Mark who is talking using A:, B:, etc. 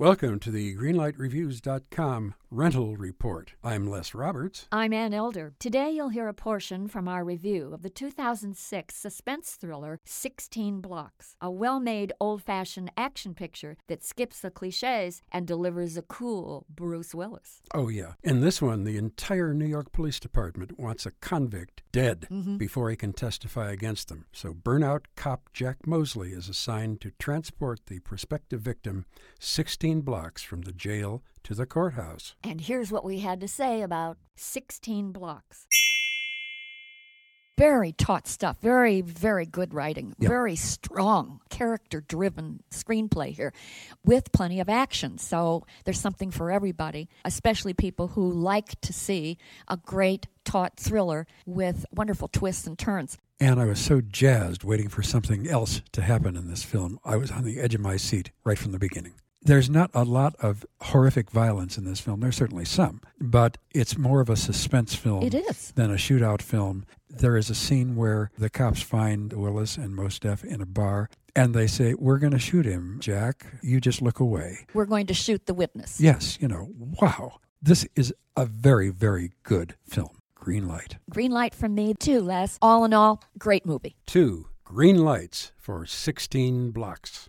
A: Welcome to the GreenlightReviews.com rental report. I'm Les Roberts.
B: I'm Ann Elder. Today you'll hear a portion from our review of the 2006 suspense thriller 16 Blocks, a well made old fashioned action picture that skips the cliches and delivers a cool Bruce Willis.
A: Oh, yeah. In this one, the entire New York Police Department wants a convict dead
B: Mm-hmm.
A: before he can testify against them. So, burnout cop Jack Mosley is assigned to transport the prospective victim 16 blocks from the jail to the courthouse.
B: And here's what we had to say about 16 Blocks. Very taut stuff. Very, very good writing.
A: Yeah.
B: Very strong, character driven screenplay here with plenty of action. So there's something for everybody, especially people who like to see a great taut thriller with wonderful twists and turns.
A: And I was so jazzed waiting for something else to happen in this film. I was on the edge of my seat right from the beginning. There's not a lot of horrific violence in this film. There's certainly some, but it's more of a suspense film
B: It is.
A: than a shootout film. There is a scene where the cops find Willis and Mos Def in a bar and they say, We're going to shoot him, Jack. You just look away.
B: We're going to shoot the witness.
A: Yes, you know, wow. This is a very, very good film. Green light.
B: Green light from me, too, Les. All in all, great movie.
A: Two green lights for 16 blocks.